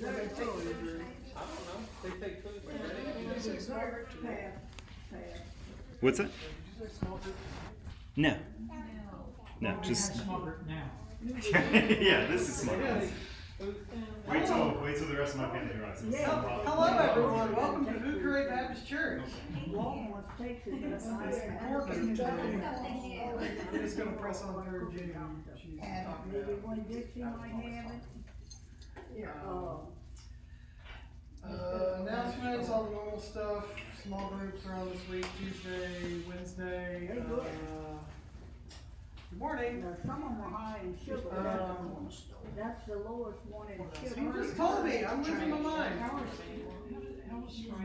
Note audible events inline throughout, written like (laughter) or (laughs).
don't know, they take food. Did you say small group Pass, today? pass. What's that? Did you say small group? No. No, just small group now. (laughs) yeah. This is smart. Wait till wait till the rest of my family arrives. It's Yeah. no problem. Hello, everyone. Welcome to Food Parade Baptist Church. Walmart takes it, but I. It's recorded. I'm just gonna press on through Jenny. She's talking Maybe about. one Dixie might have it. Yeah, uh, Uh, announcements, all the normal stuff. Small groups are on this week, Tuesday, Wednesday. Hey, good. Uh, Good morning. now some of them are high in sugar, Um, that's, that's the lowest one in sugar. You just told me, I'm losing my mind.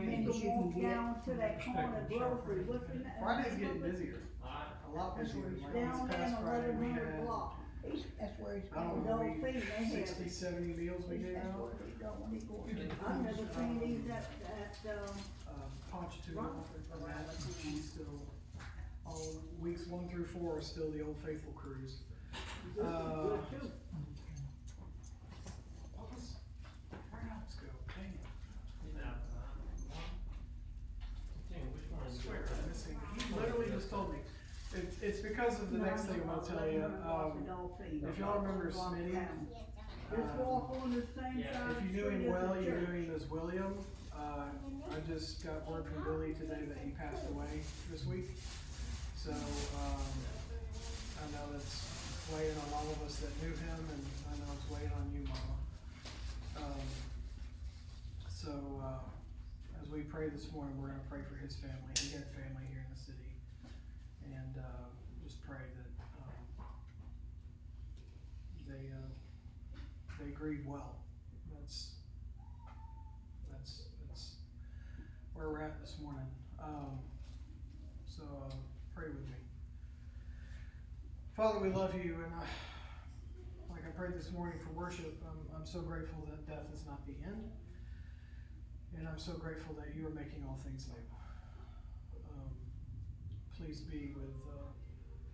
Then you walk down to that corner grocery, what's the name? Friday's getting busier. A lot busier. Like Down this in past Friday, eleven we hundred had, block. He's, that's where he's I don't going, know, Dole we, they have sixty, it. seventy meals we gave That's out. where he's going, he going. I've never seen these at, at, um, Uh, Ponchatoula, from that, she's still, all weeks one through four are still the Old Faithful cruise. good, Uh. What was, where did ours go? Dang it. I swear, I'm missing, he literally just told me. It's, it's because of the next thing I'm gonna tell you, um, if y'all remember Smitty, Just uh, walk on the same side. If you knew him well, you knew him as William. Uh, I just got word from Billy today that he passed away this week. So, um, I know that's weighing on all of us that knew him, and I know it's weighing on you, Mama. Um, so, uh, as we pray this morning, we're gonna pray for his family. He had family here in the city. And, uh, just pray that, um, they, uh, they grieve well. That's, that's, that's where we're at this morning. Um, so, uh, pray with me. Father, we love you, and I, like I prayed this morning for worship, I'm, I'm so grateful that death is not the end. And I'm so grateful that you are making all things new. Um, please be with, uh,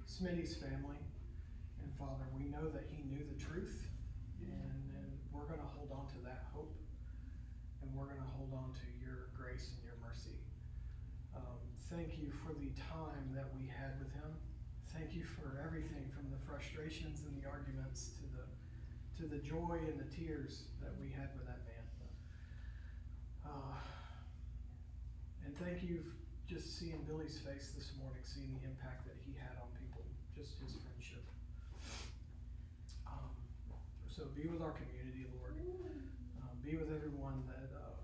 Smitty's family. And Father, we know that he knew the truth. We're gonna hold on to that hope. And we're gonna hold on to your grace and your mercy. Um, thank you for the time that we had with him. Thank you for everything from the frustrations and the arguments to the, to the joy and the tears that we had with that man. Uh, and thank you just seeing Billy's face this morning, seeing the impact that he had on people, just his friendship. So be with our community, Lord. Um, be with everyone that, uh,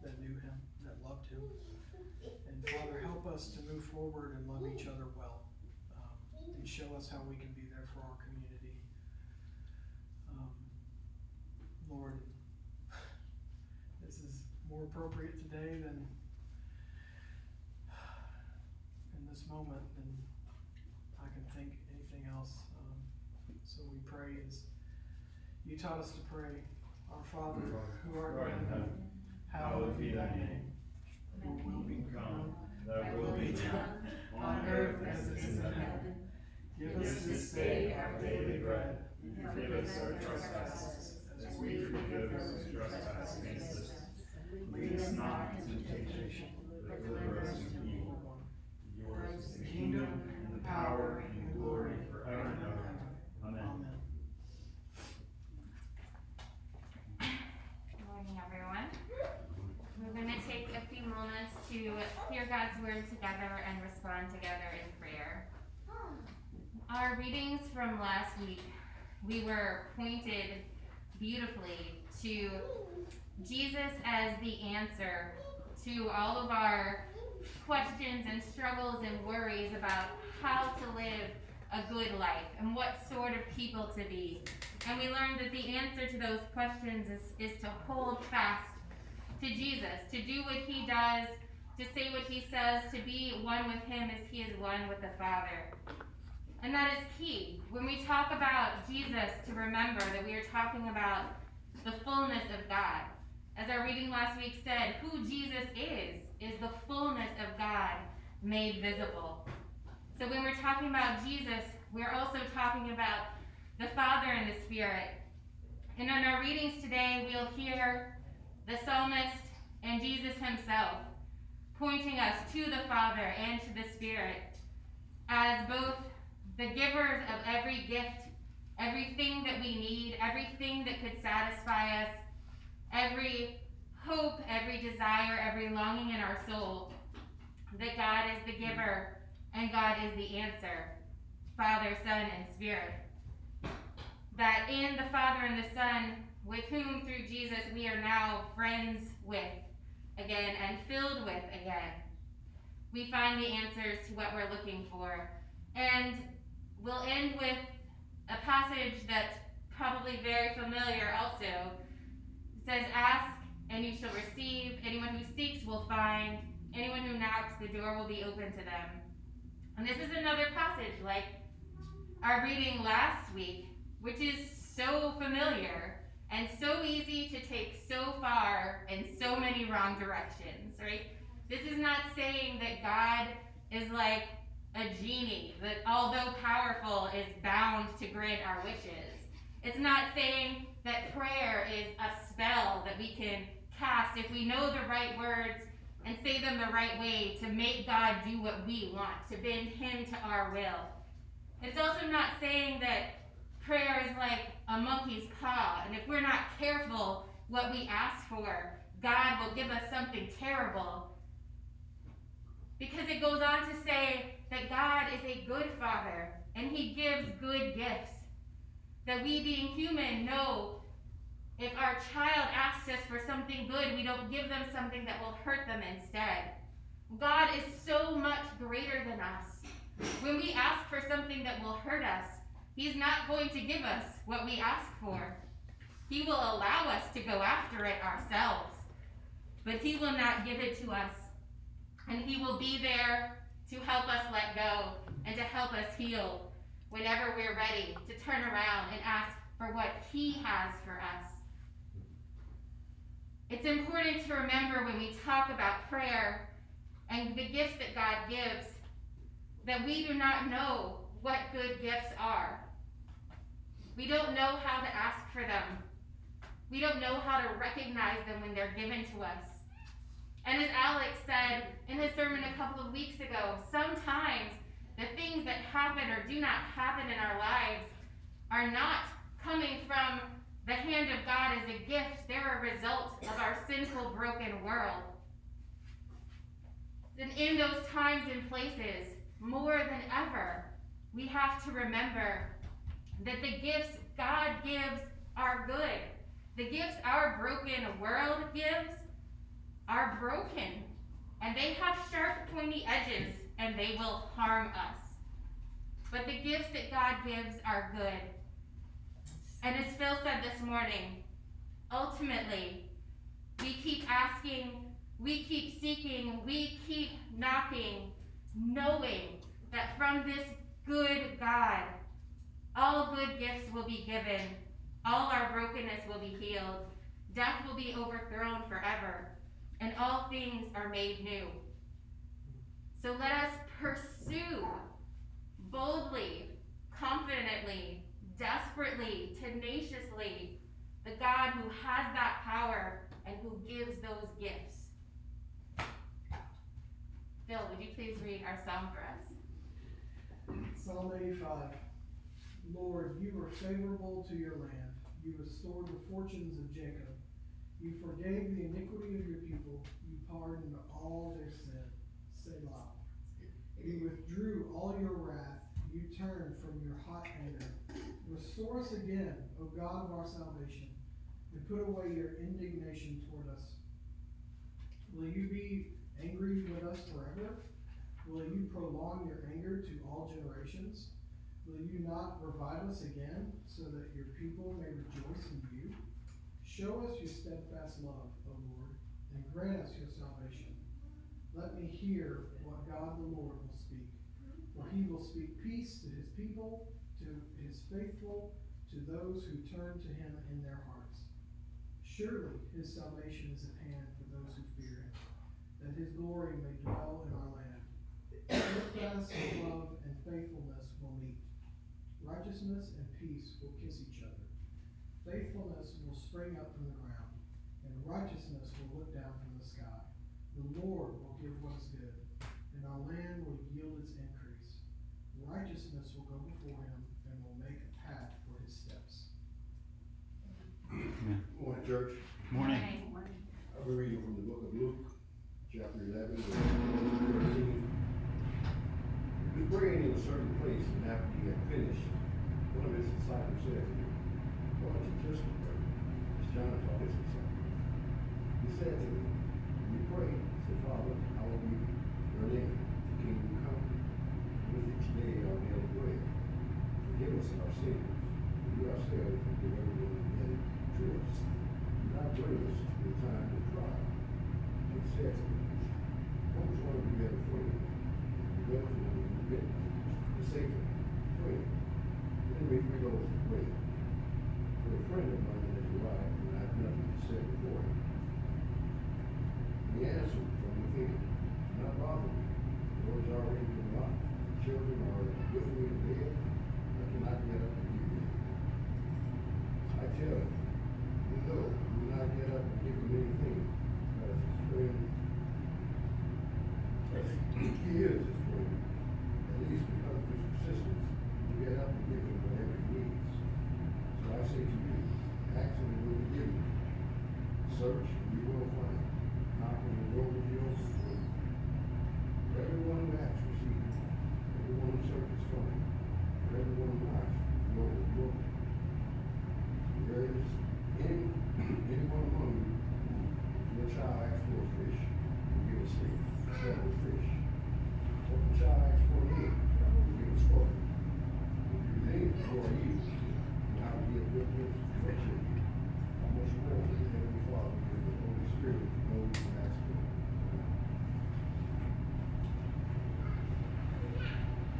that knew him, that loved him. And Father, help us to move forward and love each other well. Um, and show us how we can be there for our community. Um, Lord, this is more appropriate today than in this moment than I can think anything else. Um, so we pray as you taught us to pray, our Father mm. who art in heaven, hallowed be thy name. Your will be done, thy will be done, on earth as it is in heaven. Give us this day our daily bread, and forgive us our trespasses, as we forgive those who trespass against us. Lead us not into temptation, but deliver us from evil one. Yours is the kingdom, and the power, and the glory forever and ever. Amen. Good morning, everyone. We're going to take a few moments to hear God's word together and respond together in prayer. Our readings from last week, we were pointed beautifully to Jesus as the answer to all of our questions and struggles and worries about how to live a good life and what sort of people to be. And we learned that the answer to those questions is, is to hold fast to Jesus, to do what he does, to say what he says, to be one with him as he is one with the Father. And that is key. When we talk about Jesus, to remember that we are talking about the fullness of God. As our reading last week said, who Jesus is, is the fullness of God made visible. So when we're talking about Jesus, we're also talking about the Father and the Spirit. And in our readings today, we'll hear the psalmist and Jesus himself pointing us to the Father and to the Spirit as both the givers of every gift, everything that we need, everything that could satisfy us, every hope, every desire, every longing in our soul. That God is the giver and God is the answer. Father, Son, and Spirit. That in the Father and the Son, with whom through Jesus we are now friends with again and filled with again, we find the answers to what we're looking for. And we'll end with a passage that's probably very familiar also. It says, Ask and you shall receive. Anyone who seeks will find. Anyone who knocks, the door will be open to them. And this is another passage like our reading last week, which is so familiar and so easy to take so far in so many wrong directions, right? This is not saying that God is like a genie, that although powerful, is bound to grant our wishes. It's not saying that prayer is a spell that we can cast if we know the right words and say them the right way to make God do what we want, to bend Him to our will. It's also not saying that prayer is like a monkey's paw, and if we're not careful what we ask for, God will give us something terrible. Because it goes on to say that God is a good father and he gives good gifts. That we, being human, know if our child asks us for something good, we don't give them something that will hurt them instead. God is so much greater than us. When we ask for something that will hurt us, He's not going to give us what we ask for. He will allow us to go after it ourselves, but He will not give it to us. And He will be there to help us let go and to help us heal whenever we're ready to turn around and ask for what He has for us. It's important to remember when we talk about prayer and the gifts that God gives that we do not know what good gifts are. We don't know how to ask for them. We don't know how to recognize them when they're given to us. And as Alex said in his sermon a couple of weeks ago, sometimes the things that happen or do not happen in our lives are not coming from the hand of God as a gift, they're a result of our sinful, broken world. And in those times and places, more than ever, we have to remember that the gifts God gives are good. The gifts our broken world gives are broken. And they have sharp, pointy edges, and they will harm us. But the gifts that God gives are good. And as Phil said this morning, ultimately, we keep asking, we keep seeking, we keep knocking, knowing that from this good God, all good gifts will be given, all our brokenness will be healed, death will be overthrown forever, and all things are made new. So let us pursue boldly, confidently, desperately, tenaciously the God who has that power and who gives those gifts. Phil, would you please read our psalm for us? Psalm eighty-five. Lord, you were favorable to your land. You restored the fortunes of Jacob. You forgave the iniquity of your people. You pardoned all their sin. Selah. You withdrew all your wrath. You turned from your hot anger. Restore us again, O God of our salvation, and put away your indignation toward us. Will you be angry with us forever? Will you prolong your anger to all generations? Will you not revive us again, so that your people may rejoice in you? Show us your steadfast love, O Lord, and grant us your salvation. Let me hear what God the Lord will speak. For he will speak peace to his people, to his faithful, to those who turn to him in their hearts. Surely his salvation is at hand for those who fear him, that his glory may dwell in our land. Steadfast (coughs) love and faithfulness will meet. Righteousness and peace will kiss each other. Faithfulness will spring up from the ground, and righteousness will look down from the sky. The Lord will give what is good, and our land will yield its increase. Righteousness will go before him and will make a path for his steps. Morning, church. Morning. Morning. I'll be reading from the book of Luke, chapter 11. He finished, one of his disciples said to him, Why don't you just pray? As John taught his disciples. He said to them, When you pray, say, Father, hallowed be your name, the kingdom come. Us each day our daily bread. Forgive us our sins, we ourselves forgive everyone who has to us. Do not bring us into the time of trial. And he said to them, What was one of you a friend? You go to him and commit to say to him, Friend, lend me three loaves of bread. For a friend of mine has arrived, and I have nothing to set before him. And he answered from within, not bother me. The Lord already been locked. The children are with me in bed. I cannot get up and give them. I tell you, you know, do not get up and give him anything, because his friend, he is his friend, at least because of his persistence, you get up and give him whatever he needs. So I say to you, ask and it will be given you. Search and you will find. Knock and the door will be open for you. For everyone who asks receives, everyone who searches finds, for everyone who knocks, the door will be open. There is any, anyone among you, who, if your child asks for a fish, will give a snake, several fish. Or if the child asks for an egg, will give a scorpion. If you think you are evil, you how to give good gifts to your children. How much more will the Heavenly Father give the Holy Spirit to those who ask for him?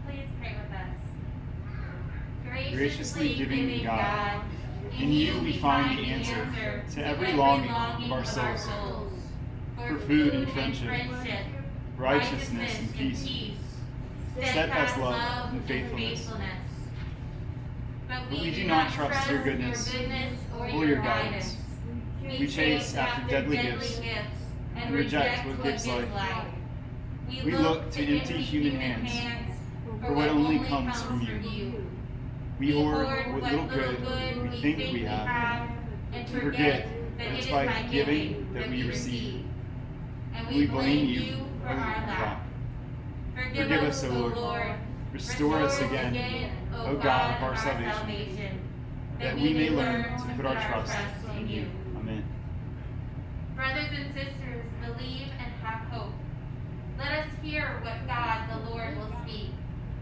Please pray with us. Graciously giving God, in you we find the answer to every longing of our souls, for food and friendship, righteousness and peace, steadfast love and faithfulness. But we do not trust your goodness or your guidance. We chase after deadly gifts and reject what gives life. We look to empty human hands for what only comes from you. We hoard what little good we think we have and forget that it's by giving that we receive. And We blame you for our lack. Forgive us, O Lord. Restore us again, O God of our salvation, that we may learn to put our trust in you. Amen. Brothers and sisters, believe and have hope. Let us hear what God the Lord will speak,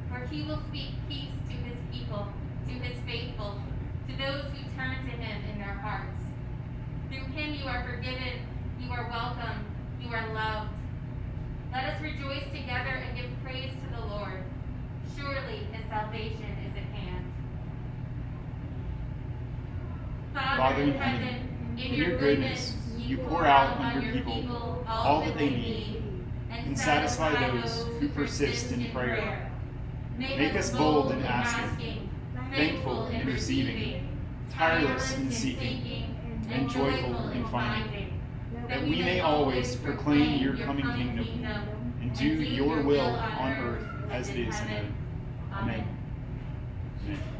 for he will speak peace to his people, to his faithful, to those who turn to him in their hearts. Through him you are forgiven, you are welcome, you are loved. Let us rejoice together and give praise to the Lord. Surely his salvation is at hand. Father in heaven, in your goodness, you pour out on your people all that they need, and satisfy those who persist in prayer. Make us bold in asking, thankful in receiving, tireless in seeking, and joyful in finding, that we may always proclaim your coming kingdom and do your will on earth as it is in heaven. Amen. Amen.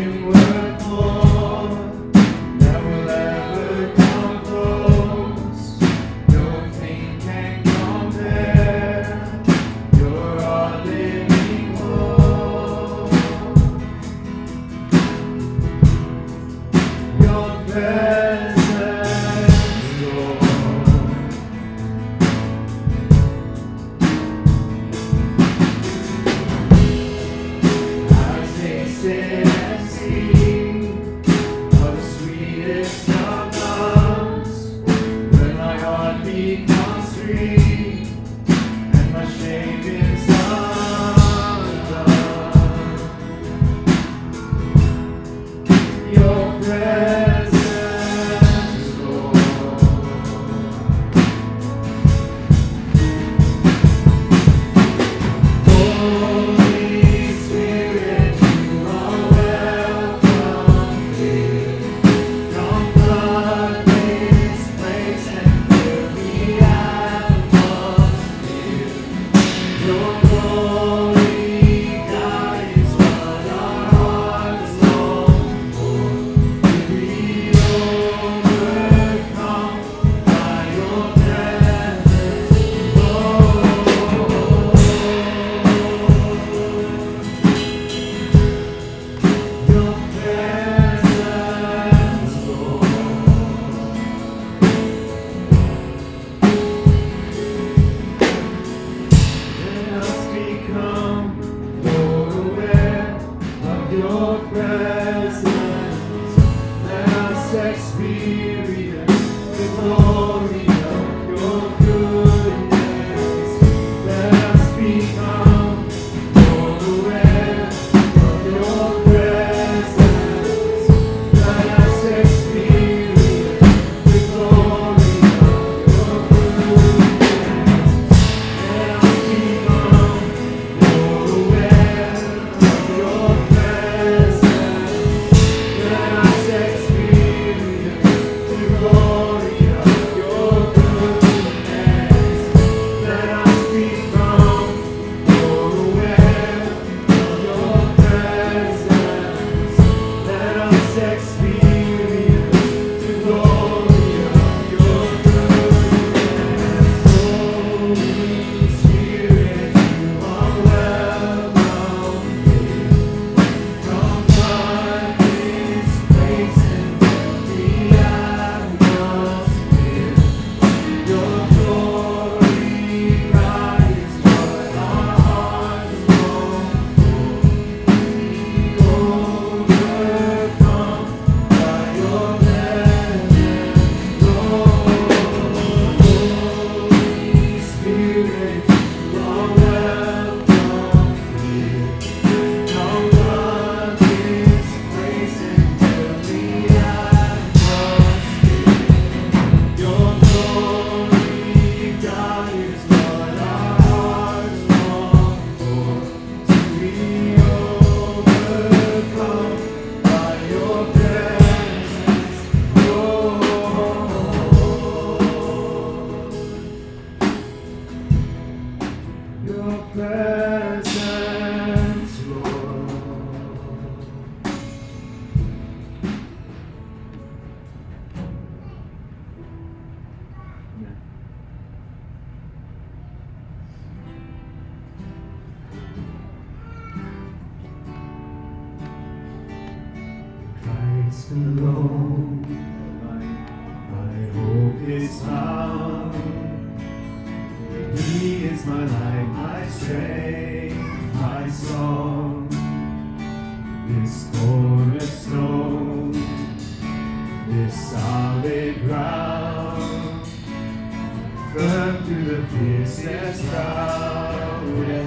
every word.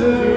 never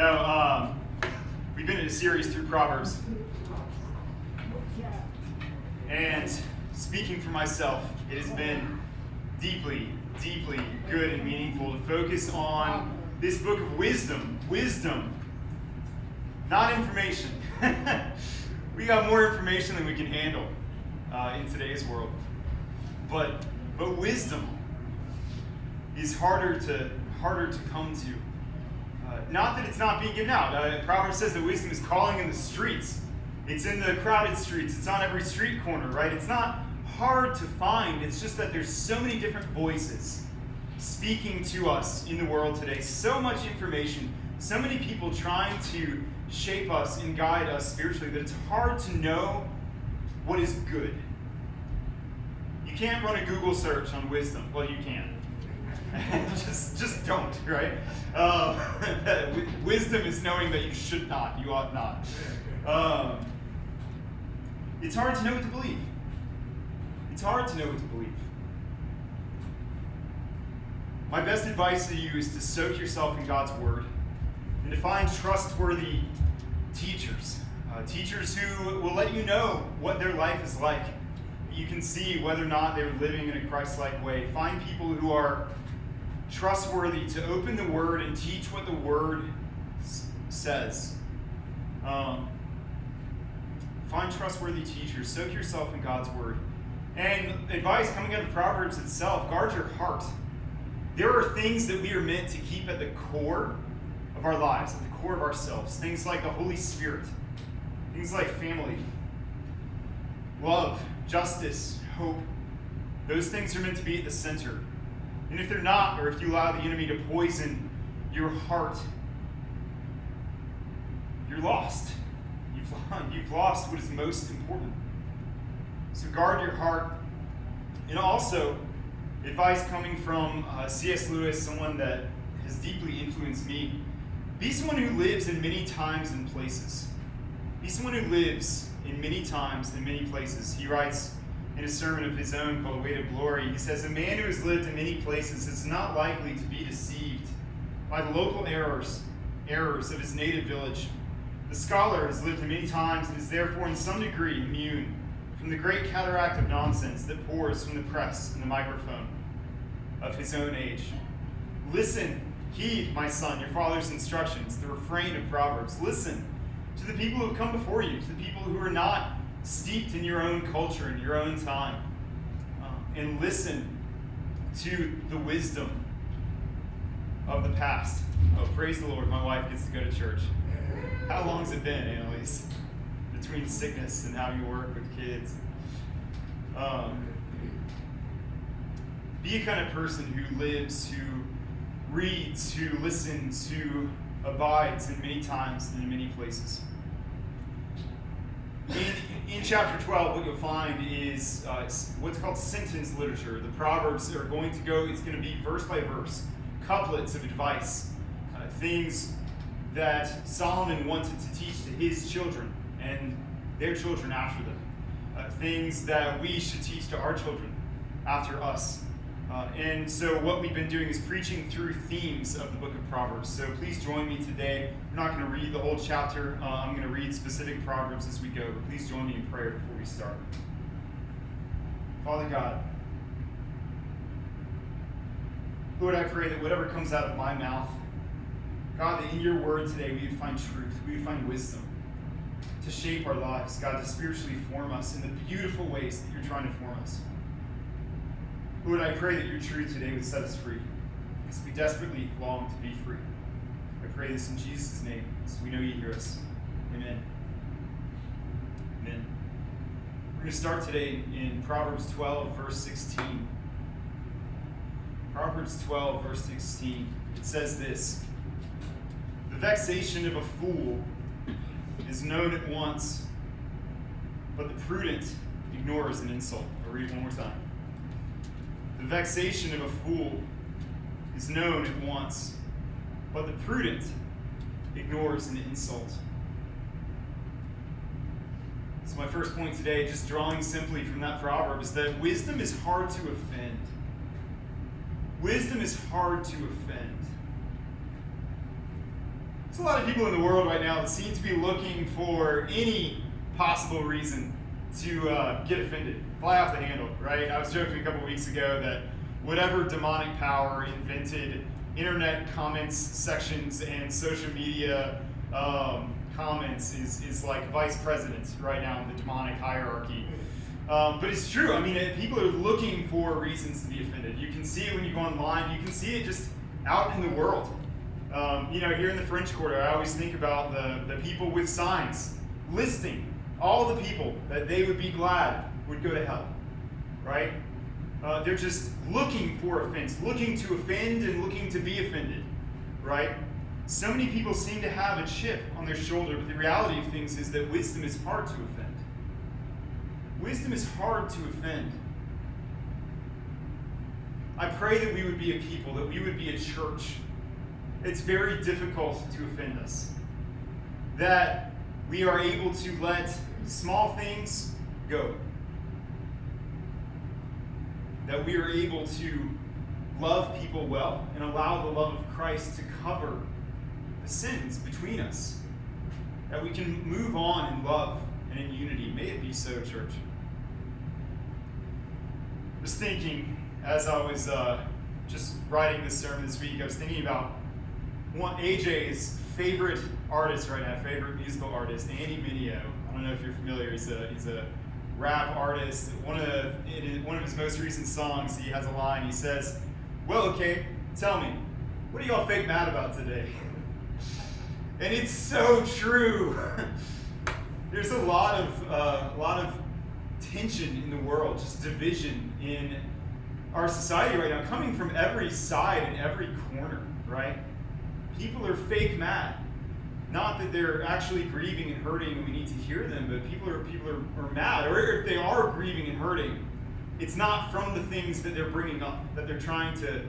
No, um, we've been in a series through Proverbs. And speaking for myself, it has been deeply, deeply good and meaningful to focus on this book of wisdom. Wisdom not information. (laughs) we got more information than we can handle uh, in today's world. But but wisdom is harder to harder to come to. Uh, not that it's not being given out. Uh, Proverbs says that wisdom is calling in the streets. It's in the crowded streets. It's on every street corner, right? It's not hard to find. It's just that there's so many different voices speaking to us in the world today. So much information. So many people trying to shape us and guide us spiritually that it's hard to know what is good. You can't run a Google search on wisdom. Well, you can. (laughs) just, just don't, right? Um, (laughs) wisdom is knowing that you should not, you ought not. Um, it's hard to know what to believe. It's hard to know what to believe. My best advice to you is to soak yourself in God's Word and to find trustworthy teachers. Uh, teachers who will let you know what their life is like. You can see whether or not they're living in a Christ like way. Find people who are trustworthy to open the Word and teach what the Word says. Um, find trustworthy teachers. Soak yourself in God's Word. And advice coming out of Proverbs itself guard your heart. There are things that we are meant to keep at the core of our lives, at the core of ourselves. Things like the Holy Spirit, things like family, love, justice, hope. Those things are meant to be at the center. And if they're not, or if you allow the enemy to poison your heart, you're lost. You've, (laughs) lost what is most important. So guard your heart. And also, advice coming from uh, C.S. Lewis, someone that has deeply influenced me. Be someone who lives in many times and places. Be someone who lives in many times and many places. He writes in a sermon of his own called Weight of Glory, he says, A man who has lived in many places is not likely to be deceived by the local errors, errors of his native village. The scholar has lived in many times and is therefore in some degree immune from the great cataract of nonsense that pours from the press and the microphone of his own age. Listen, heed, my son, your father's instructions, the refrain of Proverbs. Listen to the people who have come before you, to the people who are not steeped in your own culture and your own time. Um, and listen to the wisdom of the past. Oh, praise the Lord, my wife gets to go to church. How long's it been, Annalise? Between sickness and how you work with kids. Um, be a kind of person who lives, who reads, who listens, who abides in many times and in many places. In, chapter 12, what you'll find is uh, what's called sentence literature. The Proverbs are going to go, it's going to be verse by verse, couplets of advice, uh, things that Solomon wanted to teach to his children and their children after them, uh, things that we should teach to our children after us. Uh, and so, what we've been doing is preaching through themes of the book of Proverbs. So, please join me today. I'm not going to read the whole chapter, uh, I'm going to read specific Proverbs as we go, but please join me in prayer before we start. Father God, Lord, I pray that whatever comes out of my mouth, God, that in your word today we would find truth, we would find wisdom to shape our lives, God, to spiritually form us in the beautiful ways that you're trying to form us. Lord, I pray that your truth today would set us free, because we desperately long to be free. I pray this in Jesus' name, so we know you hear us. Amen. Amen. We're going to start today in Proverbs 12, verse 16. Proverbs 12, verse 16. It says this The vexation of a fool is known at once, but the prudent ignores an insult. I'll read it one more time. The vexation of a fool is known at once, but the prudent ignores an insult. So, my first point today, just drawing simply from that proverb, is that wisdom is hard to offend. Wisdom is hard to offend. There's a lot of people in the world right now that seem to be looking for any possible reason to uh, get offended, fly off the handle, right? I was joking a couple weeks ago that whatever demonic power invented internet comments sections and social media um, comments is, is like vice president right now in the demonic hierarchy. Um, but it's true. I mean, people are looking for reasons to be offended. You can see it when you go online. You can see it just out in the world. Um, you know, here in the French Quarter, I always think about the, the people with signs listing all the people that they would be glad would go to hell, right? Uh, they're just looking for offense, looking to offend and looking to be offended, right? So many people seem to have a chip on their shoulder, but the reality of things is that wisdom is hard to offend. Wisdom is hard to offend. I pray that we would be a people, that we would be a church. It's very difficult to offend us. That we are able to let small things go. That we are able to love people well and allow the love of Christ to cover the sins between us. That we can move on in love and in unity. May it be so, church. I was thinking, as I was uh, just writing this sermon this week, I was thinking about one AJ's favorite artist right now, favorite musical artist, Andy Mineo. I don't know if you're familiar. He's a he's a rap artist. One of the, one of his most recent songs, he has a line. He says, "Well, okay, tell me, what are y'all fake mad about today?" (laughs) And it's so true. (laughs) There's a lot of uh, a lot of tension in the world, just division in our society right now, coming from every side and every corner. Right? People are fake mad. Not that they're actually grieving and hurting and we need to hear them, but people are people are, are mad. Or if they are grieving and hurting, it's not from the things that they're bringing up that they're trying to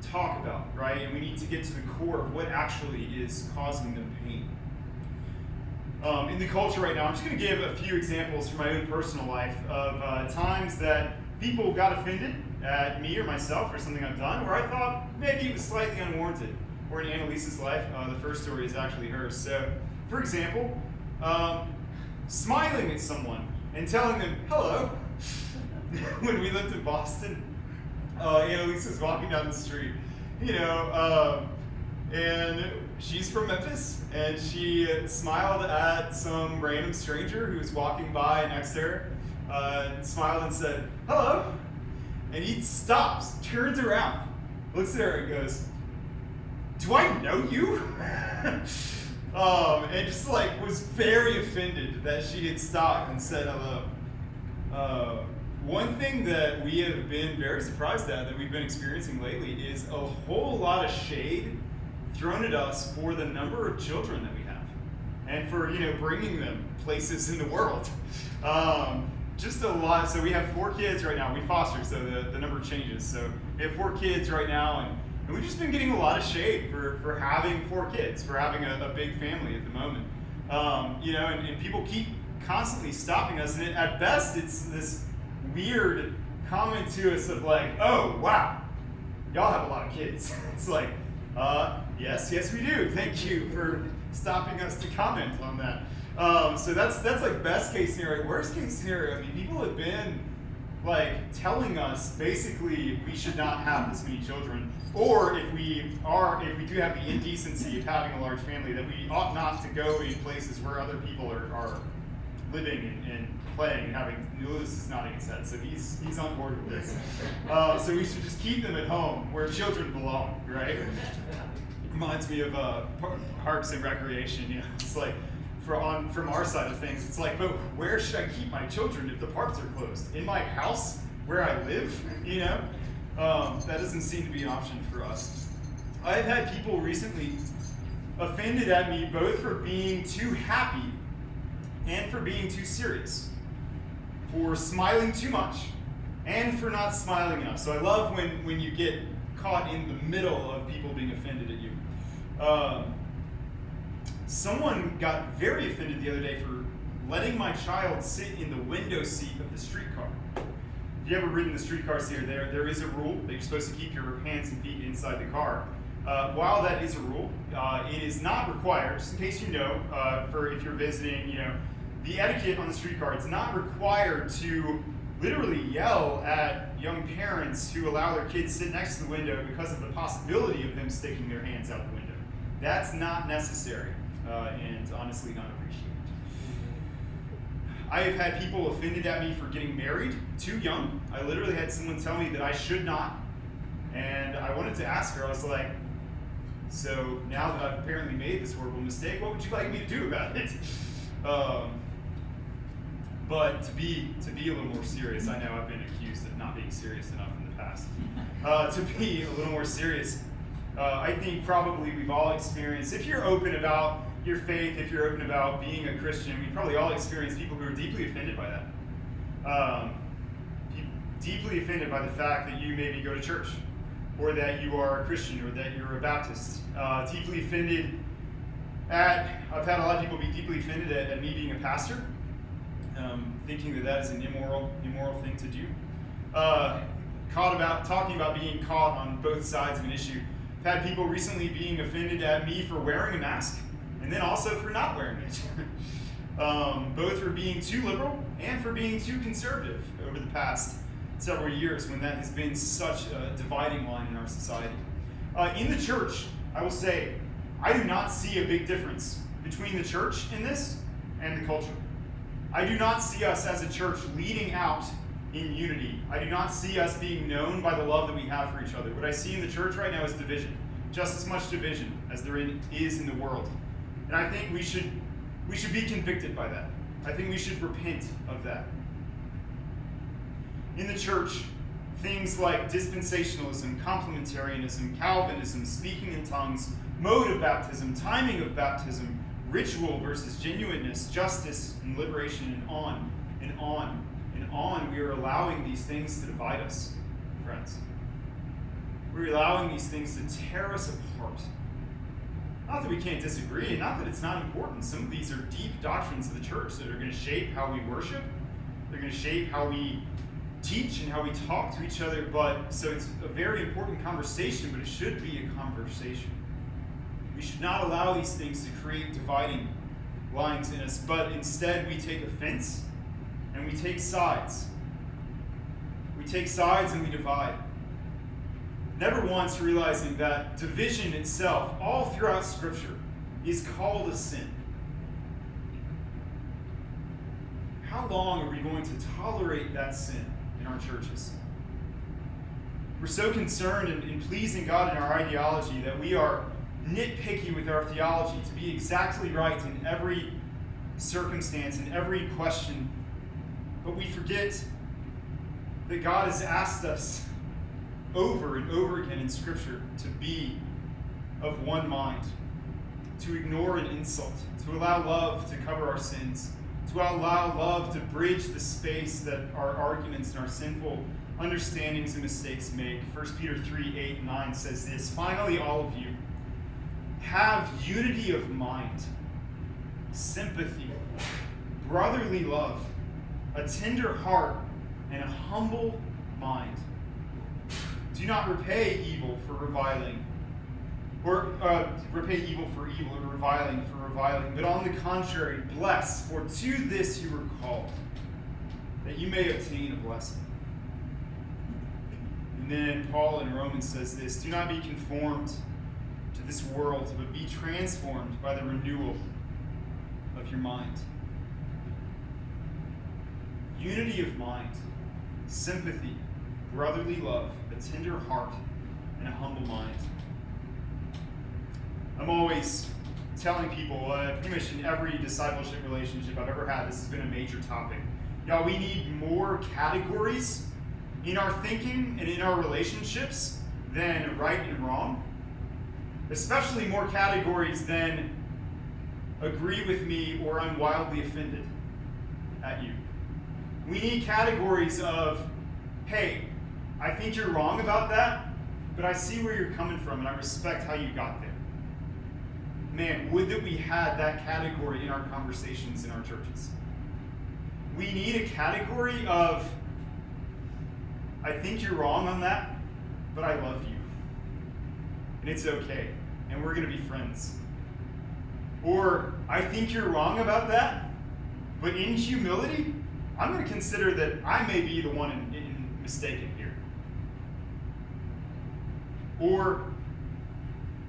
talk about, right? And we need to get to the core of what actually is causing them pain. Um, in the culture right now, I'm just going to give a few examples from my own personal life of uh, times that people got offended at me or myself or something I've done, where I thought maybe it was slightly unwarranted. Or in Annalise's life, uh, the first story is actually hers. So, for example, um, smiling at someone and telling them hello (laughs) when we lived in Boston. Uh, Annalise was walking down the street, you know, um, and she's from Memphis, and she smiled at some random stranger who was walking by next to her, uh, and smiled and said, hello. And he stops, turns around, looks at her, and goes, Do I know you? (laughs) um, and just like was very offended that she had stopped and said hello. Uh, one thing that we have been very surprised at that we've been experiencing lately is a whole lot of shade thrown at us for the number of children that we have and for you know bringing them places in the world um, just a lot so we have four kids right now we foster so the, the number changes so we have four kids right now and, and we've just been getting a lot of shade for, for having four kids for having a, a big family at the moment um, you know and, and people keep constantly stopping us and it, at best it's this weird comment to us of like oh wow y'all have a lot of kids (laughs) it's like uh, yes, yes, we do. Thank you for stopping us to comment on that. Um, so that's that's like best case scenario. Worst case scenario, I mean, people have been like telling us basically we should not have this many children, or if we are, if we do have the indecency of having a large family, that we ought not to go in places where other people are, are living and, and playing and having. Lewis is nodding his head, so he's he's on board with this. Uh, so we should just keep them at home where children belong, right? Reminds me of uh, parks and recreation. You know, it's like on from our side of things, it's like, but where should I keep my children if the parks are closed? In my house where I live? You know, um, that doesn't seem to be an option for us. I've had people recently offended at me both for being too happy and for being too serious, for smiling too much, and for not smiling enough. So I love when, when you get caught in the middle of people being offended at you. Um, someone got very offended the other day for letting my child sit in the window seat of the streetcar. If you ever ridden the streetcars here, there, there is a rule that you're supposed to keep your hands and feet inside the car. Uh, while that is a rule, uh, it is not required, just in case you know, uh, for if you're visiting, you know, the etiquette on the streetcar, it's not required to literally yell at young parents who allow their kids sit next to the window because of the possibility of them sticking their hands out the window. That's not necessary uh, and honestly not. I have had people offended at me for getting married too young. I literally had someone tell me that I should not. And I wanted to ask her, I was like, so now that I've apparently made this horrible mistake, what would you like me to do about it? (laughs) Um, but to be to be a little more serious, I know I've been accused of not being serious enough in the past. (laughs) Uh, to be a little more serious, uh, I think probably we've all experienced. If you're open about your faith, if you're open about being a Christian, we probably all experience people who are deeply offended by that. Um, deeply offended by the fact that you maybe go to church, or that you are a Christian, or that you're a Baptist. Uh, deeply offended at. I've had a lot of people be deeply offended at, at me being a pastor um, thinking that that is an immoral, immoral thing to do. Uh, caught about talking about being caught on both sides of an issue. I've had people recently being offended at me for wearing a mask, and then also for not wearing it. (laughs) um, both for being too liberal and for being too conservative over the past several years, when that has been such a dividing line in our society. Uh, in the church, I will say, I do not see a big difference between the church in this and the culture. I do not see us as a church leading out in unity. I do not see us being known by the love that we have for each other. What I see in the church right now is division, just as much division as there is in the world. And I think we should we should be convicted by that. I think we should repent of that. In the church, things like dispensationalism, complementarianism, Calvinism, speaking in tongues, mode of baptism, timing of baptism, ritual versus genuineness, justice and liberation, and on and on and on, we are allowing these things to divide us, friends. We're allowing these things to tear us apart. Not that we can't disagree, and not that it's not important. Some of these are deep doctrines of the church that are going to shape how we worship, they're going to shape how we teach and how we talk to each other. But so it's a very important conversation, but it should be a conversation. We should not allow these things to create dividing lines in us, but instead we take offense and we take sides. We take sides and we divide. Never once realizing that division itself, all throughout Scripture, is called a sin. How long are we going to tolerate that sin in our churches? We're so concerned in, in pleasing God in our ideology that we are nitpicky with our theology to be exactly right in every circumstance, in every question. But we forget that God has asked us over and over again in Scripture to be of one mind, to ignore an insult, to allow love to cover our sins, to allow love to bridge the space that our arguments and our sinful understandings and mistakes make. 1 Peter 3 8 and 9 says this Finally, all of you, have unity of mind, sympathy, brotherly love, a tender heart, and a humble mind. Do not repay evil for reviling, or uh, repay evil for evil, or reviling for reviling, but on the contrary, bless, for to this you were called, that you may obtain a blessing. And then Paul in Romans says this Do not be conformed to this world, but be transformed by the renewal of your mind. Unity of mind, sympathy, brotherly love, a tender heart, and a humble mind. I'm always telling people, uh, pretty much in every discipleship relationship I've ever had, this has been a major topic. Y'all, we need more categories in our thinking and in our relationships than right and wrong. Especially more categories than agree with me or I'm wildly offended at you. We need categories of, hey, I think you're wrong about that, but I see where you're coming from and I respect how you got there. Man, would that we had that category in our conversations in our churches. We need a category of, I think you're wrong on that, but I love you. And it's okay. And we're going to be friends. Or, I think you're wrong about that, but in humility, I'm going to consider that I may be the one in, in mistaken. Or,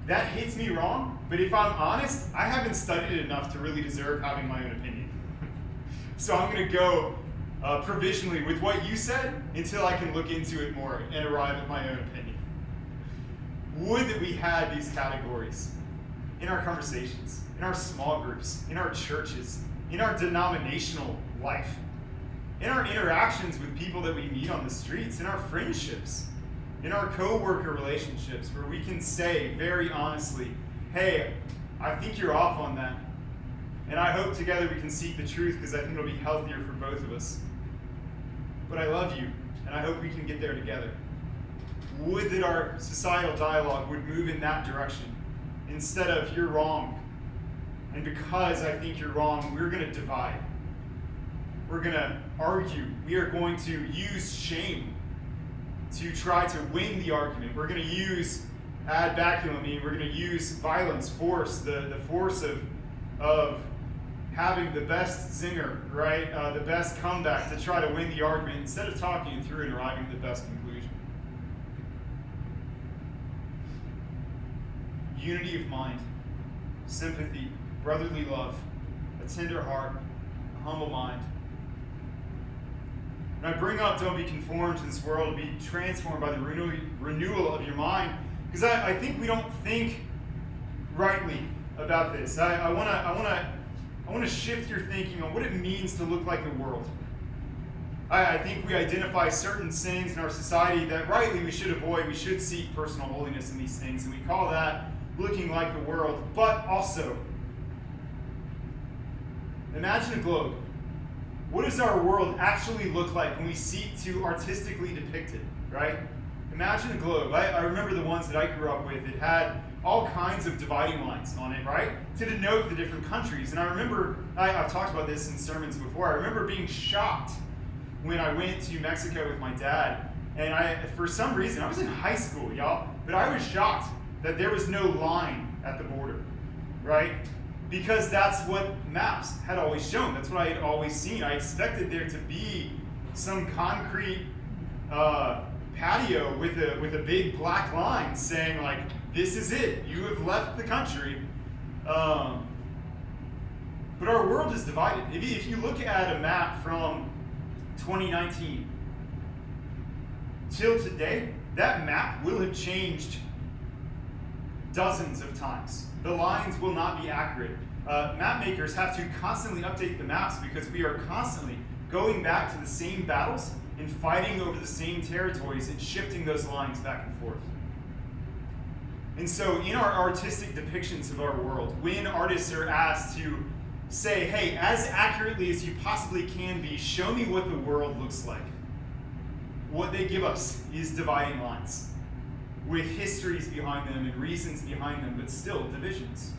that hits me wrong, but if I'm honest, I haven't studied enough to really deserve having my own opinion. (laughs) so I'm going to go uh, provisionally with what you said until I can look into it more and arrive at my own opinion. Would that we had these categories in our conversations, in our small groups, in our churches, in our denominational life, in our interactions with people that we meet on the streets, in our friendships, in our co-worker relationships, where we can say very honestly, "Hey, I think you're off on that," and I hope together we can seek the truth because I think it'll be healthier for both of us. But I love you, and I hope we can get there together. Would that our societal dialogue would move in that direction instead of you're wrong. And because I think you're wrong, we're going to divide. We're going to argue. We are going to use shame to try to win the argument. We're going to use ad baculum, I mean, we're going to use violence, force, the, the force of, of having the best zinger, right? Uh, the best comeback to try to win the argument instead of talking through and arriving at the best conclusion. Unity of mind, sympathy, brotherly love, a tender heart, a humble mind. And I bring up don't be conformed to this world, be transformed by the renewal of your mind, because I, I think we don't think rightly about this. I, I want to I wanna, I wanna shift your thinking on what it means to look like the world. I, I think we identify certain sins in our society that rightly we should avoid. We should seek personal holiness in these things, and we call that looking like the world. But also, imagine a globe What does our world actually look like when we seek to artistically depict it, right? Imagine a globe. I, I remember the ones that I grew up with. It had all kinds of dividing lines on it, right? To denote the different countries. And I remember, I, I've talked about this in sermons before, I remember being shocked when I went to Mexico with my dad. And I, for some reason, I was in high school, y'all, but I was shocked that there was no line at the border, right? Because that's what maps had always shown. That's what I had always seen. I expected there to be some concrete uh, patio with a with a big black line saying like, "This is it. You have left the country." Um, but our world is divided. If you, if you look at a map from 2019 till today, that map will have changed dozens of times. The lines will not be accurate. Uh, map makers have to constantly update the maps because we are constantly going back to the same battles and fighting over the same territories and shifting those lines back and forth. And so, in our artistic depictions of our world, when artists are asked to say, hey, as accurately as you possibly can be, show me what the world looks like, what they give us is dividing lines with histories behind them and reasons behind them, but still divisions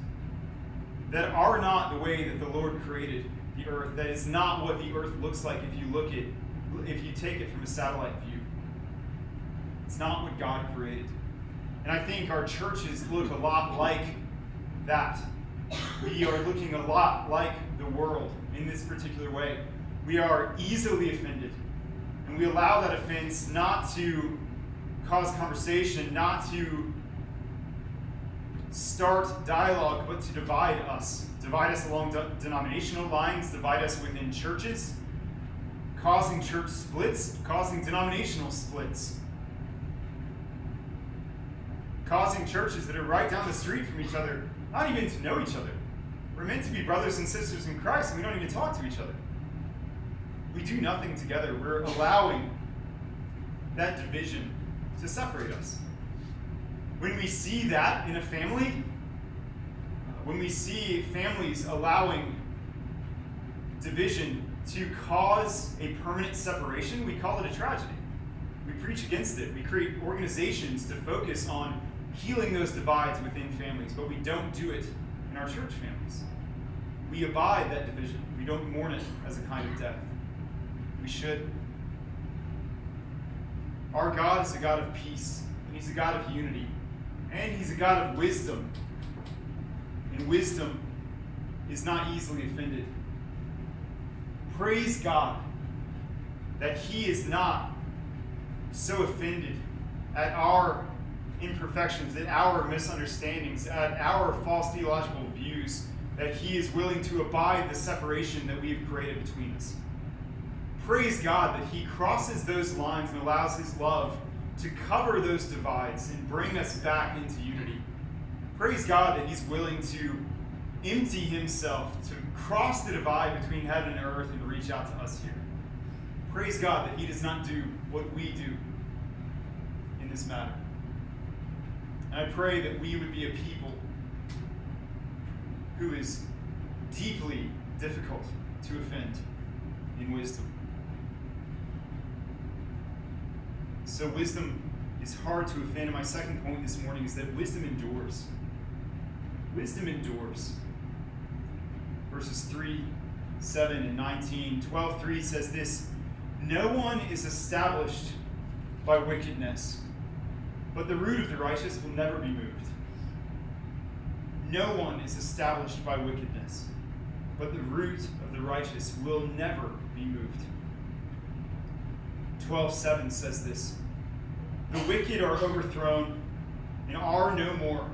that are not the way that the Lord created the earth. That is not what the earth looks like if you look at if you take it from a satellite view. It's not what God created. And I think our churches look a lot like that. We are looking a lot like the world in this particular way. We are easily offended. And we allow that offense not to cause conversation, not to start dialogue, but to divide us. Divide us along de- denominational lines, divide us within churches, causing church splits, causing denominational splits, causing churches that are right down the street from each other not even to know each other. We're meant to be brothers and sisters in Christ, and we don't even talk to each other. We do nothing together. We're allowing that division to separate us. When we see that in a family, uh, when we see families allowing division to cause a permanent separation, we call it a tragedy. We preach against it. We create organizations to focus on healing those divides within families, but we don't do it in our church families. We abide that division. We don't mourn it as a kind of death. We should. Our God is a God of peace, and He's a God of unity, and He's a God of wisdom. And wisdom is not easily offended. Praise God that He is not so offended at our imperfections, at our misunderstandings, at our false theological views, that He is willing to abide the separation that we have created between us. Praise God that He crosses those lines and allows His love to cover those divides and bring us back into unity. Praise God that He's willing to empty Himself, to cross the divide between heaven and earth and reach out to us here. Praise God that He does not do what we do in this matter. And I pray that we would be a people who is deeply difficult to offend in wisdom. So, wisdom is hard to offend. And my second point this morning is that wisdom endures. Wisdom endures. Verses 3, 7, and 19. 12, 3 says this No one is established by wickedness, but the root of the righteous will never be moved. No one is established by wickedness, but the root of the righteous will never be moved. 12:7 says this. The wicked are overthrown and are no more.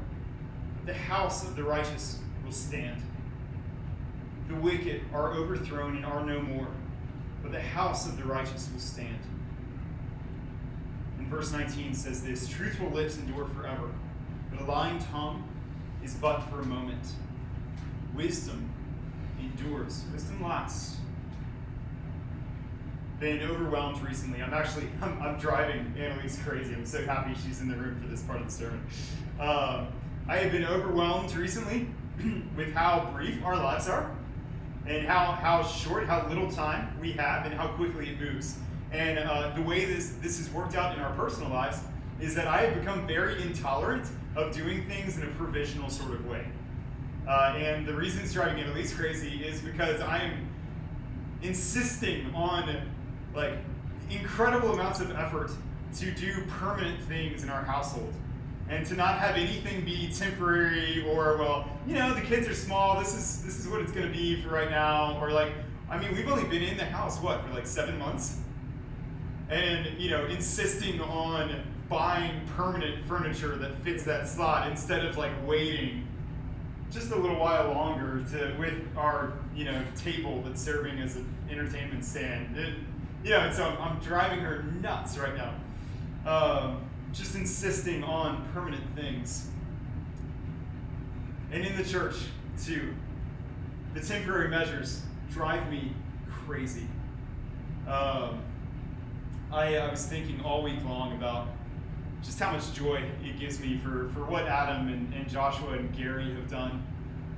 The house of the righteous will stand. The wicked are overthrown and are no more. But the house of the righteous will stand. And verse 19 says this Truthful lips endure forever, but a lying tongue is but for a moment. Wisdom endures, wisdom lasts. Been overwhelmed recently. I'm actually (laughs) I'm, I'm driving Annalise crazy. I'm so happy she's in the room for this part of the sermon. Um, I have been overwhelmed recently (clears throat) with how brief our lives are. and how, how short, how little time we have, and how quickly it moves. And uh, the way this, this has worked out in our personal lives is that I have become very intolerant of doing things in a provisional sort of way. Uh, and the reason it's driving least crazy is because I am insisting on like incredible amounts of effort to do permanent things in our household and to not have anything be temporary or well you know the kids are small this is this is what it's going to be for right now or like i mean we've only been in the house what for like seven months? And you know insisting on buying permanent furniture that fits that slot instead of like waiting just a little while longer to with our you know table that's serving as an entertainment stand. It, and so I'm, I'm driving her nuts right now. Um, just insisting on permanent things. And in the church too. The temporary measures drive me crazy. Um, I, I was thinking all week long about just how much joy it gives me for, for what Adam and, and Joshua and Gary have done.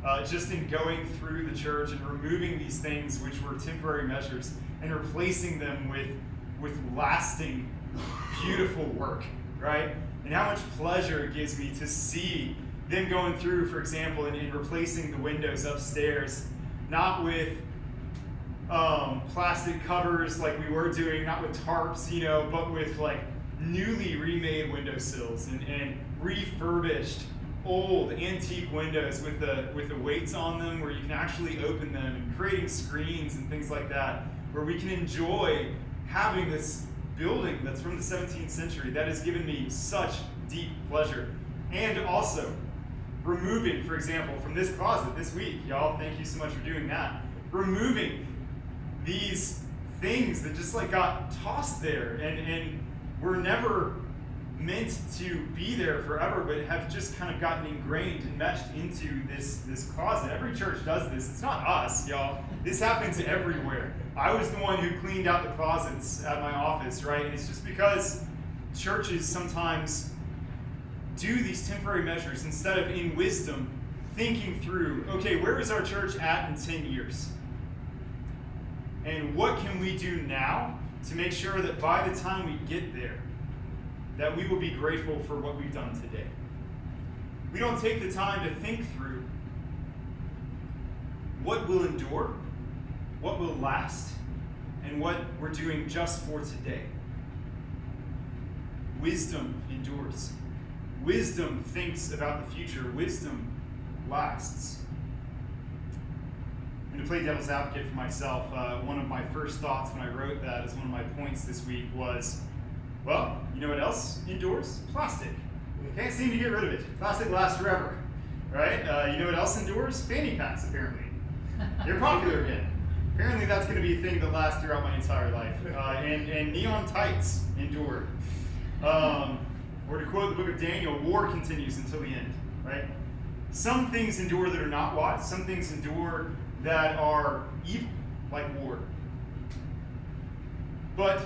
Uh, just in going through the church and removing these things which were temporary measures and replacing them with, with lasting, beautiful work, right? And how much pleasure it gives me to see them going through, for example, and, and replacing the windows upstairs, not with um, plastic covers like we were doing, not with tarps, you know, but with like newly remade windowsills and, and refurbished old antique windows with the with the weights on them where you can actually open them and creating screens and things like that where we can enjoy having this building that's from the 17th century that has given me such deep pleasure. And also removing for example from this closet this week y'all thank you so much for doing that. Removing these things that just like got tossed there and and were never meant to be there forever but have just kind of gotten ingrained and meshed into this this closet. Every church does this. It's not us y'all. This happens everywhere i was the one who cleaned out the closets at my office right it's just because churches sometimes do these temporary measures instead of in wisdom thinking through okay where is our church at in 10 years and what can we do now to make sure that by the time we get there, that we will be grateful for what we've done today? We don't take the time to think through what will endure, what will last, and what we're doing just for today. Wisdom endures. Wisdom thinks about the future. Wisdom lasts. And to play devil's advocate for myself, uh, one of my first thoughts when I wrote that as one of my points this week was, well, you know what else endures? Plastic. You can't seem to get rid of it. Plastic lasts forever, right? Uh, you know what else endures? Fanny packs, apparently. (laughs) They're popular again. Apparently, that's going to be a thing that lasts throughout my entire life. Uh, and, and neon tights endure. Um, or to quote the book of Daniel, war continues until the end, right? Some things endure that are not wise. Some things endure that are evil, like war. But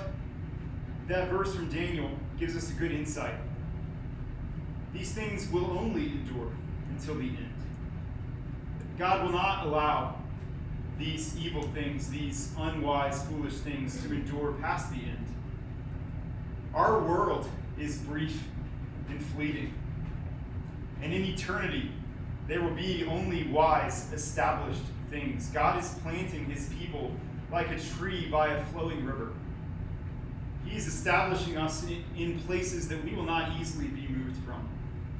that verse from Daniel gives us a good insight. These things will only endure until the end. God will not allow these evil things, these unwise, foolish things to endure past the end. Our world is brief and fleeting. And in eternity, there will be only wise, established things. God is planting his people like a tree by a flowing river. He is establishing us in, places that we will not easily be moved from.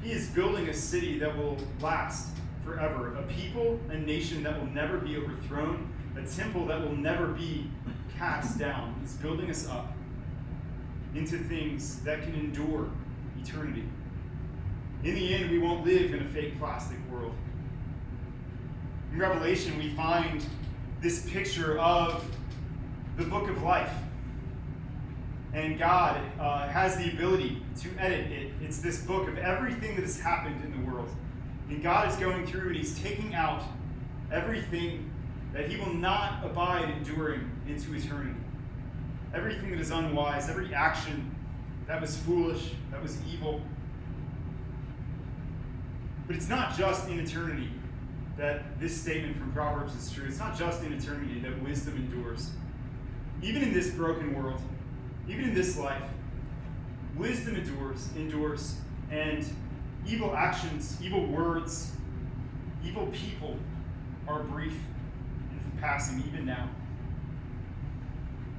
He is building a city that will last forever, a people, a nation that will never be overthrown, a temple that will never be cast down. He's building us up into things that can endure eternity. In the end, we won't live in a fake plastic world. In Revelation, we find this picture of the book of life. And God uh, has the ability to edit it. It's this book of everything that has happened in the world. And God is going through and He's taking out everything that He will not abide enduring into eternity. Everything that is unwise, every action that was foolish, that was evil. But it's not just in eternity that this statement from Proverbs is true. It's not just in eternity that wisdom endures. Even in this broken world, even in this life, wisdom endures, endures, and evil actions, evil words, evil people are brief and passing even now.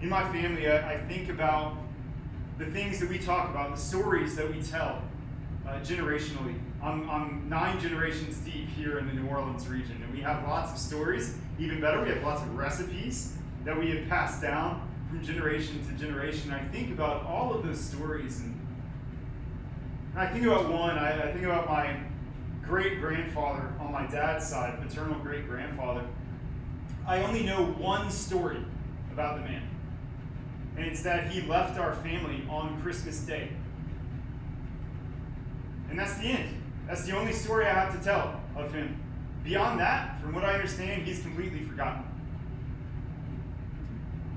In my family, I, I think about the things that we talk about, the stories that we tell uh, generationally. I'm, I'm nine generations deep here in the New Orleans region, and we have lots of stories. Even better, we have lots of recipes that we have passed down from generation to generation. I think about all of those stories, and, I think about one. I, I think about my great grandfather on my dad's side, paternal great grandfather. I only know one story about the man, and it's that he left our family on Christmas Day. And that's the end. That's the only story I have to tell of him. Beyond that, from what I understand, he's completely forgotten.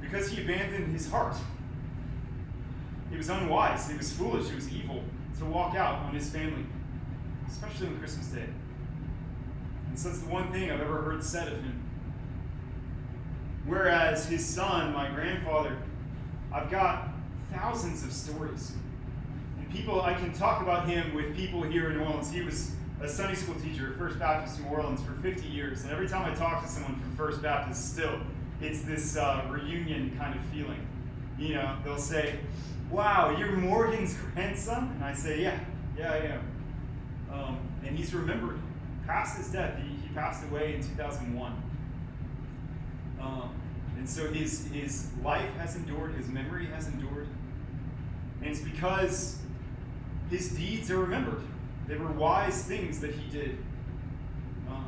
Because he abandoned his heart. He was unwise, he was foolish, he was evil to walk out on his family, especially on Christmas Day. And that's the one thing I've ever heard said of him. Whereas his son, my grandfather, I've got thousands of stories And people, I can talk about him with people here in New Orleans. He was a Sunday school teacher at First Baptist New Orleans for 50 years. And every time I talk to someone from First Baptist, still, it's this uh, reunion kind of feeling. You know, they'll say, Wow, you're Morgan's grandson? And I say, Yeah, yeah, I am. Um, and he's remembered. Past his death, he, he passed away in 2001. Um, and so his, his life has endured, his memory has endured. And it's because his deeds are remembered. They were wise things that he did. Um,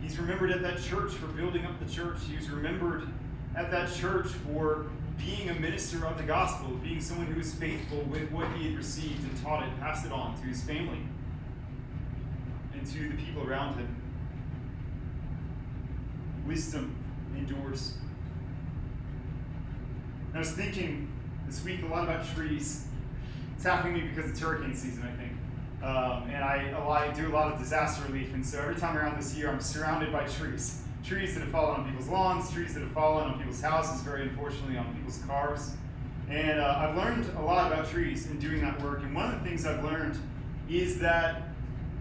he's remembered at that church for building up the church. He was remembered at that church for being a minister of the gospel, being someone who was faithful with what he had received and taught it, passed it on to his family and to the people around him. Wisdom endures. I was thinking this week a lot about trees. It's happening to me because it's hurricane season, I think. Um, and I, I do a lot of disaster relief, and so every time around this year, I'm surrounded by trees. Trees that have fallen on people's lawns, trees that have fallen on people's houses, very unfortunately on people's cars. And uh, I've learned a lot about trees in doing that work. And one of the things I've learned is that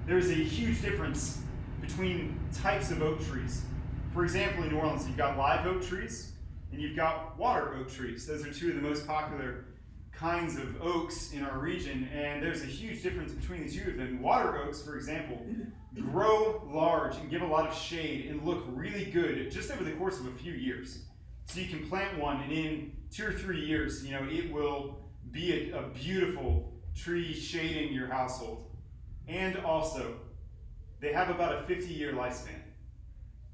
there's a huge difference between types of oak trees. For example, in New Orleans, you've got live oak trees and you've got water oak trees. Those are two of the most popular kinds of oaks in our region, and there's a huge difference between the two of them. Water oaks, for example, grow large and give a lot of shade and look really good just over the course of a few years. So you can plant one, and in two or three years, you know, it will be a, a beautiful tree shading your household. And also, they have about a 50 year lifespan.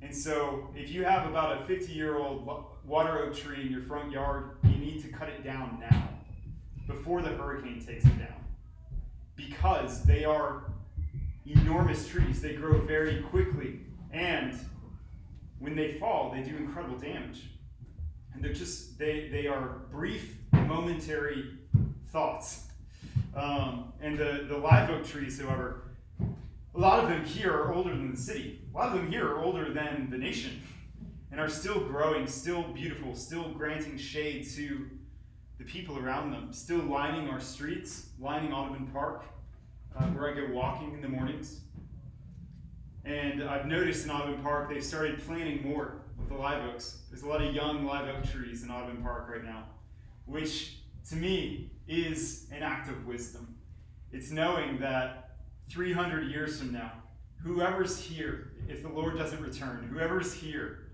And so, if you have about a 50 year old water oak tree in your front yard, you need to cut it down now before the hurricane takes it down. Because they are enormous trees, they grow very quickly, and when they fall, they do incredible damage. And they're just, they, they are brief, momentary thoughts. Um, and the, the live oak trees, however, a lot of them here are older than the city. A lot of them here are older than the nation and are still growing, still beautiful, still granting shade to the people around them, still lining our streets, lining Audubon Park, uh, where I go walking in the mornings. And I've noticed in Audubon Park they've started planting more with the live oaks. There's a lot of young live oak trees in Audubon Park right now, which to me is an act of wisdom. It's knowing that 300 years from now, whoever's here, if the Lord doesn't return, whoever's here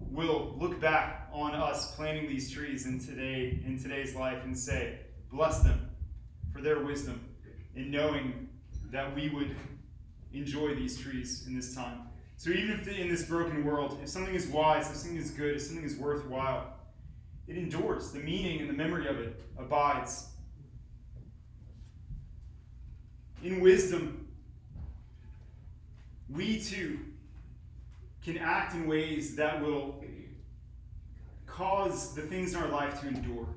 will look back on us planting these trees in today in today's life and say, bless them for their wisdom in knowing that we would enjoy these trees in this time. So even if in this broken world, if something is wise, if something is good, if something is worthwhile, it endures. The meaning and the memory of it abides. In wisdom, we too can act in ways that will cause the things in our life to endure,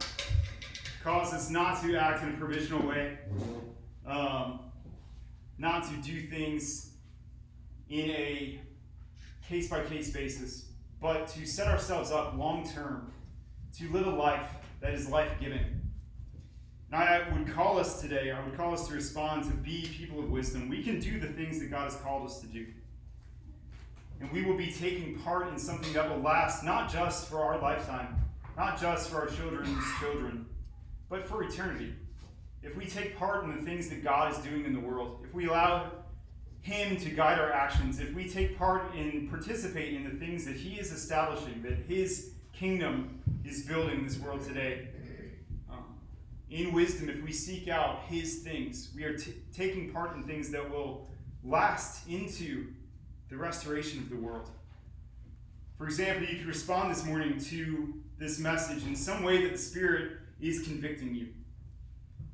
cause us not to act in a provisional way, um, not to do things in a case by case basis, but to set ourselves up long term to live a life that is life giving. And I would call us today, I would call us to respond to be people of wisdom. We can do the things that God has called us to do. And we will be taking part in something that will last not just for our lifetime, not just for our children's children, but for eternity. If we take part in the things that God is doing in the world, if we allow Him to guide our actions, if we take part in participate in the things that He is establishing, that His kingdom is building in this world today, um, in wisdom, if we seek out His things, we are t- taking part in things that will last into the restoration of the world. For example, you could respond this morning to this message in some way that the Spirit is convicting you.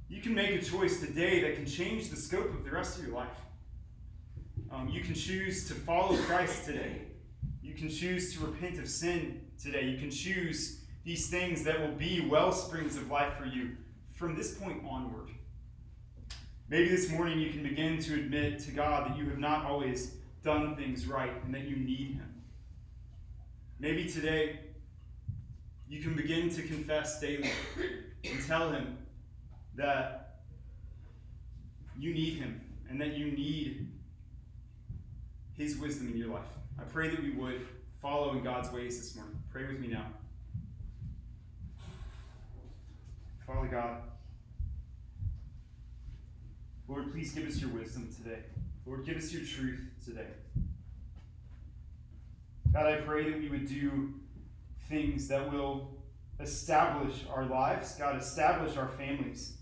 You can make a choice today that can change the scope of the rest of your life. Um, you can choose to follow Christ today. You can choose to repent of sin today. You can choose these things that will be well springs of life for you from this point onward. Maybe this morning you can begin to admit to God that you have not always done things right and that you need Him. Maybe today you can begin to confess daily and tell Him that you need Him and that you need His wisdom in your life. I pray that we would follow in God's ways this morning. Pray with me now. Father God, Lord, please give us your wisdom today. Lord, give us your truth today. God, I pray that we would do things that will establish our lives, God, establish our families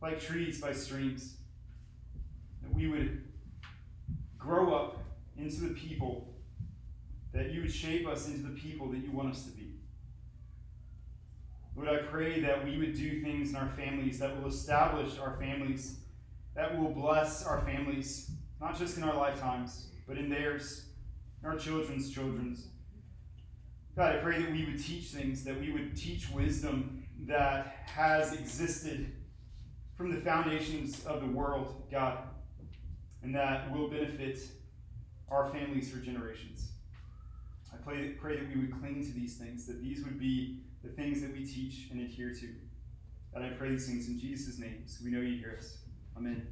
like trees by streams. That we would grow up into the people, that you would shape us into the people that you want us to be. Lord, I pray that we would do things in our families that will establish our families, that will bless our families, not just in our lifetimes, but in theirs, in our children's children's. God, I pray that we would teach things, that we would teach wisdom that has existed from the foundations of the world, God, and that will benefit our families for generations. I pray, pray that we would cling to these things, that these would be the things that we teach and adhere to. And I pray these things in Jesus' name, so we know you hear us. Amen.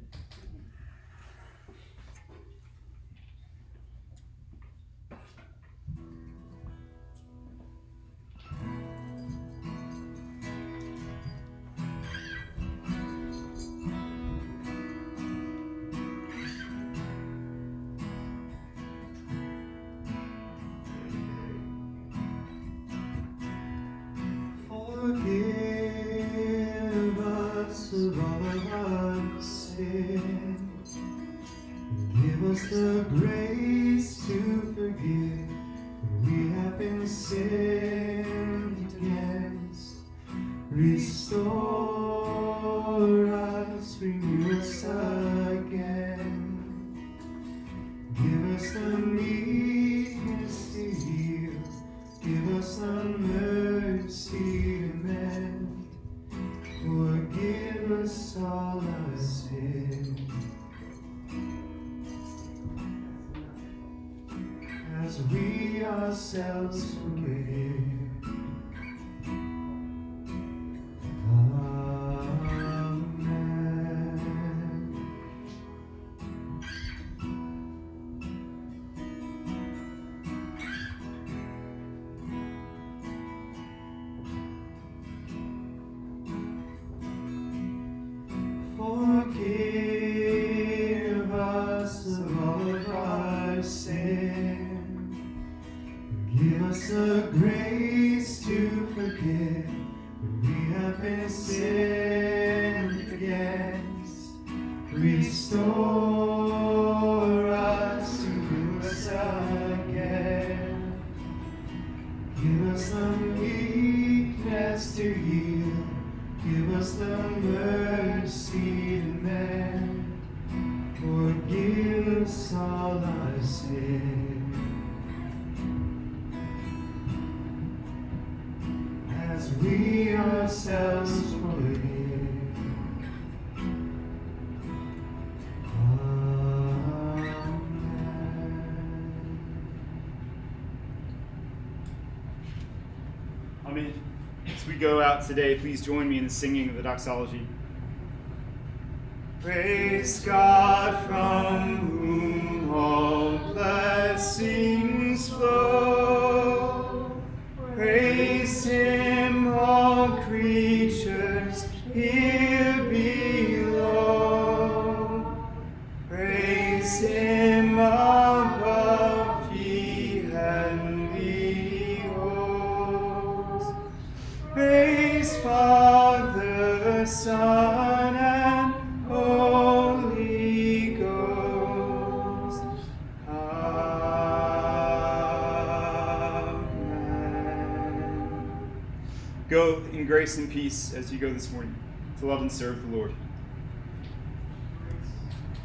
As we ourselves forgive. Today, please join me in the singing of the doxology. Praise God from whom all blessings flow. Praise Him, grace and peace as you go this morning to love and serve the Lord.